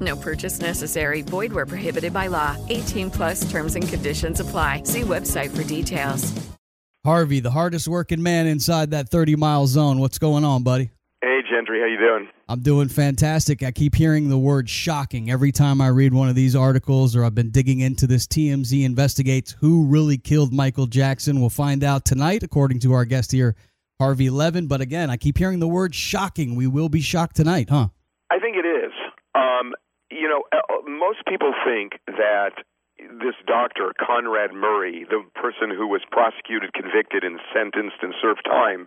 No purchase necessary. Void where prohibited by law. 18 plus terms and conditions apply. See website for details. Harvey, the hardest working man inside that 30 mile zone. What's going on, buddy? Hey, Gentry, how you doing? I'm doing fantastic. I keep hearing the word shocking every time I read one of these articles or I've been digging into this TMZ investigates who really killed Michael Jackson. We'll find out tonight, according to our guest here, Harvey Levin. But again, I keep hearing the word shocking. We will be shocked tonight, huh? I think it is. Um, you know, uh, most people think that this doctor, Conrad Murray, the person who was prosecuted, convicted, and sentenced and served time,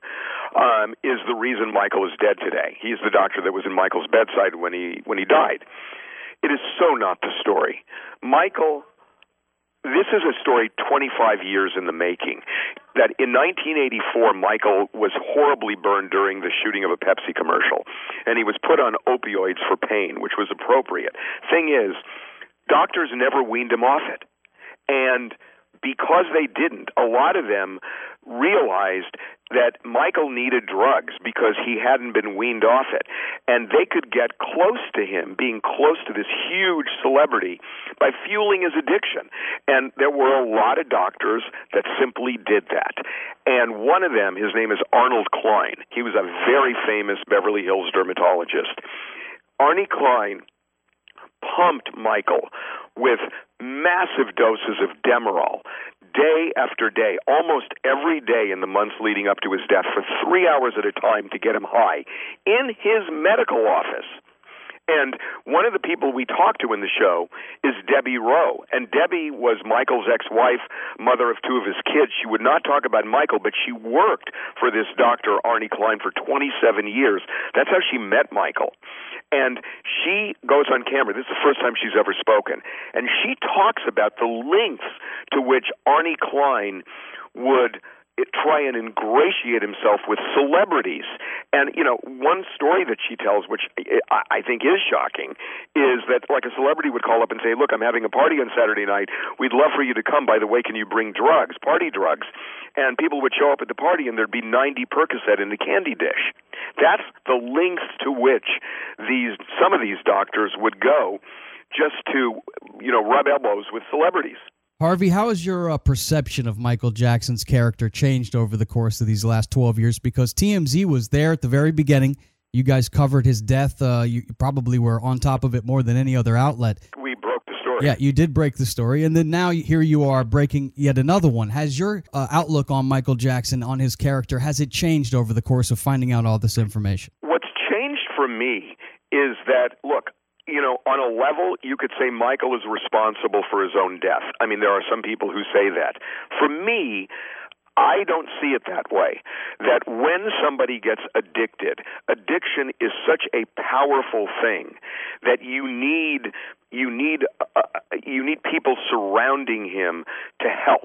um, is the reason Michael is dead today. He's the doctor that was in Michael's bedside when he when he died. It is so not the story. Michael this is a story 25 years in the making. That in 1984, Michael was horribly burned during the shooting of a Pepsi commercial, and he was put on opioids for pain, which was appropriate. Thing is, doctors never weaned him off it. And because they didn't, a lot of them realized that Michael needed drugs because he hadn't been weaned off it. And they could get close to him, being close to this huge celebrity, by fueling his addiction. And there were a lot of doctors that simply did that. And one of them, his name is Arnold Klein. He was a very famous Beverly Hills dermatologist. Arnie Klein pumped Michael with massive doses of Demerol day after day, almost every day in the months leading up to his death for three hours at a time to get him high in his medical office. And one of the people we talked to in the show is Debbie Rowe. And Debbie was Michael's ex wife, mother of two of his kids. She would not talk about Michael, but she worked for this doctor, Arnie Klein, for 27 years. That's how she met Michael. And she goes on camera. This is the first time she's ever spoken. And she talks about the lengths to which Arnie Klein would try and ingratiate himself with celebrities. And, you know, one story that she tells, which I think is shocking, is that like a celebrity would call up and say, Look, I'm having a party on Saturday night. We'd love for you to come. By the way, can you bring drugs, party drugs? And people would show up at the party and there'd be 90 Percocet in the candy dish. That's the lengths to which these some of these doctors would go just to, you know, rub elbows with celebrities. Harvey, how has your uh, perception of Michael Jackson's character changed over the course of these last 12 years? Because TMZ was there at the very beginning. You guys covered his death. Uh, you probably were on top of it more than any other outlet. We broke the story. Yeah, you did break the story. And then now here you are breaking yet another one. Has your uh, outlook on Michael Jackson, on his character, has it changed over the course of finding out all this information? What's changed for me is that, look, you know, on a level, you could say Michael is responsible for his own death. I mean, there are some people who say that. For me, I don't see it that way. That when somebody gets addicted, addiction is such a powerful thing that you need you need uh, uh you need people surrounding him to help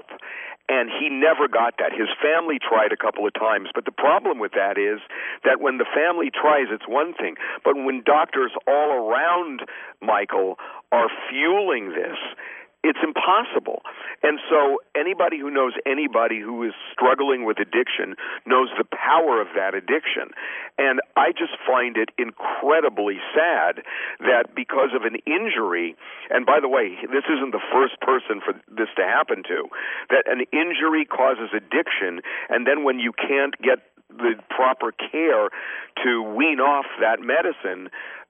and he never got that. His family tried a couple of times, but the problem with that is that when the family tries, it's one thing, but when doctors all around Michael are fueling this, it's impossible. And so anybody who knows anybody who is struggling with addiction knows the power of that addiction. And I just find it incredibly sad that because of an injury, and by the way, this isn't the first person for this to happen to, that an injury causes addiction, and then when you can't get the proper care to wean off that medicine,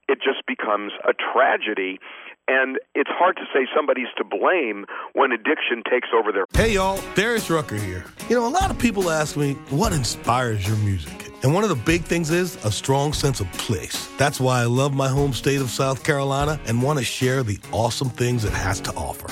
it just becomes a tragedy. And it's hard to say somebody's to blame when addiction takes over their. Hey, y'all, Darius Rucker here. You know, a lot of people ask me, what inspires your music? And one of the big things is a strong sense of place. That's why I love my home state of South Carolina and want to share the awesome things it has to offer.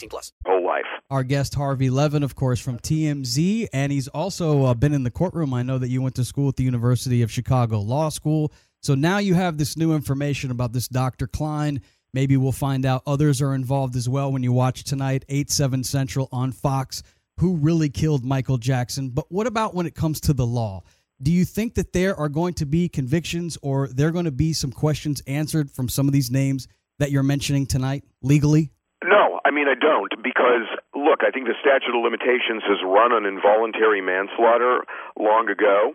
plus. Whole life. Our guest Harvey Levin, of course, from TMZ, and he's also uh, been in the courtroom. I know that you went to school at the University of Chicago Law School. So now you have this new information about this Dr. Klein. Maybe we'll find out others are involved as well when you watch tonight, 8 7 Central on Fox, who really killed Michael Jackson. But what about when it comes to the law? Do you think that there are going to be convictions or there are going to be some questions answered from some of these names that you're mentioning tonight legally? I mean, I don't, because look, I think the statute of limitations has run on involuntary manslaughter long ago.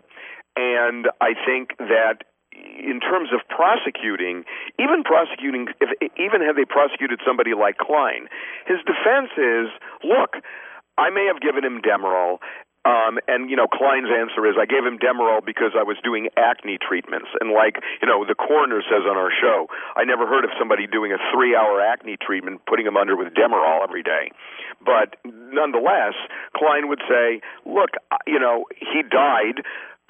And I think that in terms of prosecuting, even prosecuting, if, even had they prosecuted somebody like Klein, his defense is, look, I may have given him Demerol, um, and you know, Klein's answer is, I gave him Demerol because I was doing acne treatments. And like you know, the coroner says on our show, I never heard of somebody doing a three-hour acne treatment, putting him under with Demerol every day. But nonetheless, Klein would say, look, you know, he died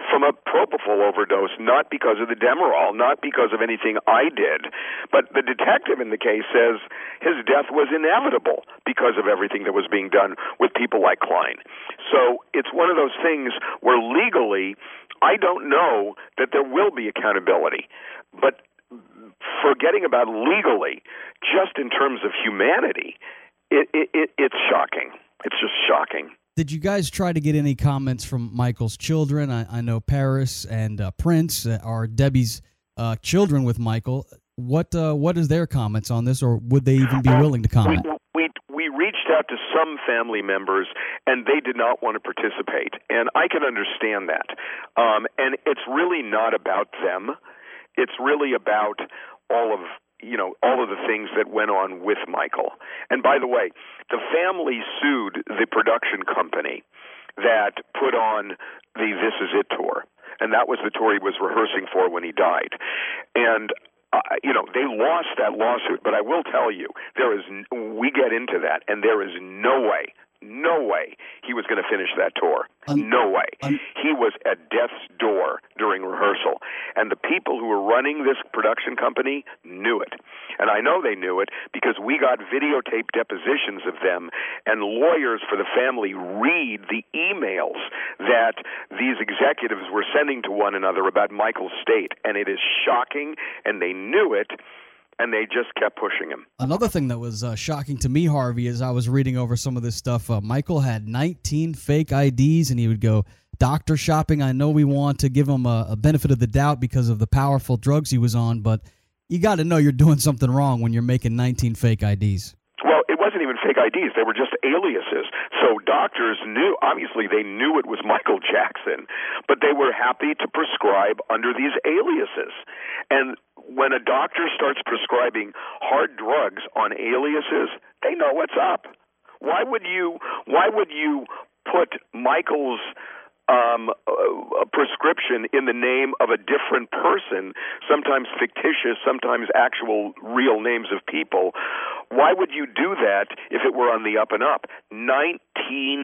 from a propofol overdose, not because of the Demerol, not because of anything I did. But the detective in the case says his death was inevitable because of everything that was being done with people like Klein. So it's one of those things where legally, I don't know that there will be accountability. But forgetting about legally, just in terms of humanity, it, it, it, it's shocking. It's just shocking. Did you guys try to get any comments from Michael's children? I, I know Paris and uh, Prince uh, are Debbie's uh, children with Michael. What uh, what is their comments on this, or would they even be willing to comment? We, we we reached out to some family members, and they did not want to participate, and I can understand that. Um, and it's really not about them; it's really about all of you know all of the things that went on with Michael. And by the way, the family sued the production company that put on the This Is It tour, and that was the tour he was rehearsing for when he died. And uh, you know they lost that lawsuit, but I will tell you there is we get into that, and there is no way no way he was going to finish that tour. Um, no way. Um, he was at death's door during rehearsal. And the people who were running this production company knew it. And I know they knew it because we got videotape depositions of them, and lawyers for the family read the emails that these executives were sending to one another about Michael's state. And it is shocking, and they knew it and they just kept pushing him. Another thing that was uh, shocking to me, Harvey, is I was reading over some of this stuff. Uh, Michael had 19 fake IDs, and he would go doctor shopping. I know we want to give him a, a benefit of the doubt because of the powerful drugs he was on, but you got to know you're doing something wrong when you're making 19 fake IDs. Wasn't even fake IDs; they were just aliases. So doctors knew. Obviously, they knew it was Michael Jackson, but they were happy to prescribe under these aliases. And when a doctor starts prescribing hard drugs on aliases, they know what's up. Why would you why would you put Michael's um, a prescription in the name of a different person, sometimes fictitious, sometimes actual real names of people. Why would you do that if it were on the up and up? 19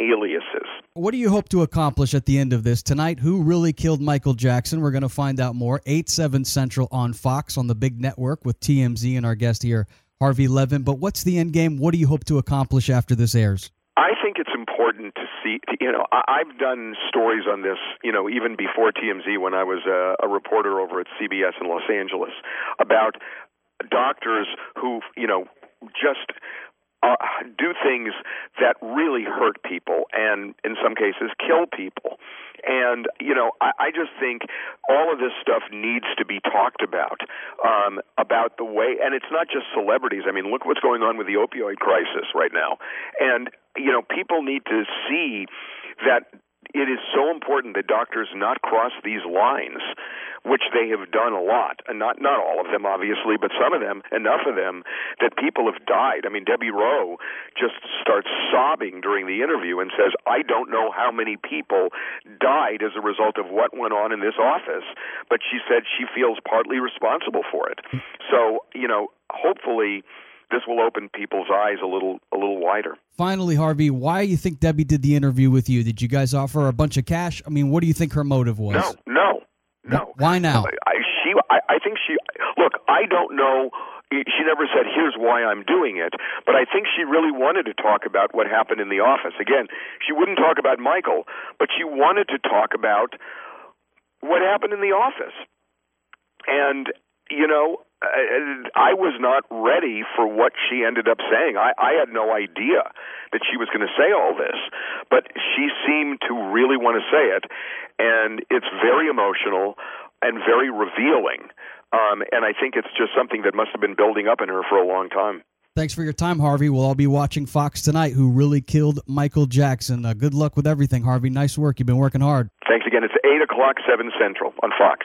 Aliases. What do you hope to accomplish at the end of this tonight? Who really killed Michael Jackson? We're going to find out more. 8 7 Central on Fox on the big network with TMZ and our guest here, Harvey Levin. But what's the end game? What do you hope to accomplish after this airs? I think it's important to see. You know, I- I've done stories on this. You know, even before TMZ, when I was a, a reporter over at CBS in Los Angeles, about doctors who, you know, just uh, do things that really hurt people, and in some cases, kill people. And you know, I, I just think all of this stuff needs to be talked about. Um, about the way, and it's not just celebrities. I mean, look what's going on with the opioid crisis right now, and you know, people need to see that it is so important that doctors not cross these lines, which they have done a lot, and not not all of them, obviously, but some of them, enough of them, that people have died. I mean, Debbie Rowe just starts sobbing during the interview and says, "I don't know how many people died as a result of what went on in this office, but she said she feels partly responsible for it." So, you know, hopefully. This will open people's eyes a little, a little wider. Finally, Harvey, why do you think Debbie did the interview with you? Did you guys offer her a bunch of cash? I mean, what do you think her motive was? No, no, no. Why now? I, she, I, I think she. Look, I don't know. She never said, "Here's why I'm doing it," but I think she really wanted to talk about what happened in the office. Again, she wouldn't talk about Michael, but she wanted to talk about what happened in the office. And you know, I was not ready for what she ended up saying. I, I had no idea that she was going to say all this, but she seemed to really want to say it, and it's very emotional and very revealing. Um, and I think it's just something that must have been building up in her for a long time. Thanks for your time, Harvey. We'll all be watching Fox tonight, who really killed Michael Jackson. Uh, good luck with everything, Harvey. Nice work. You've been working hard. Thanks again. It's 8 o'clock, 7 Central on Fox.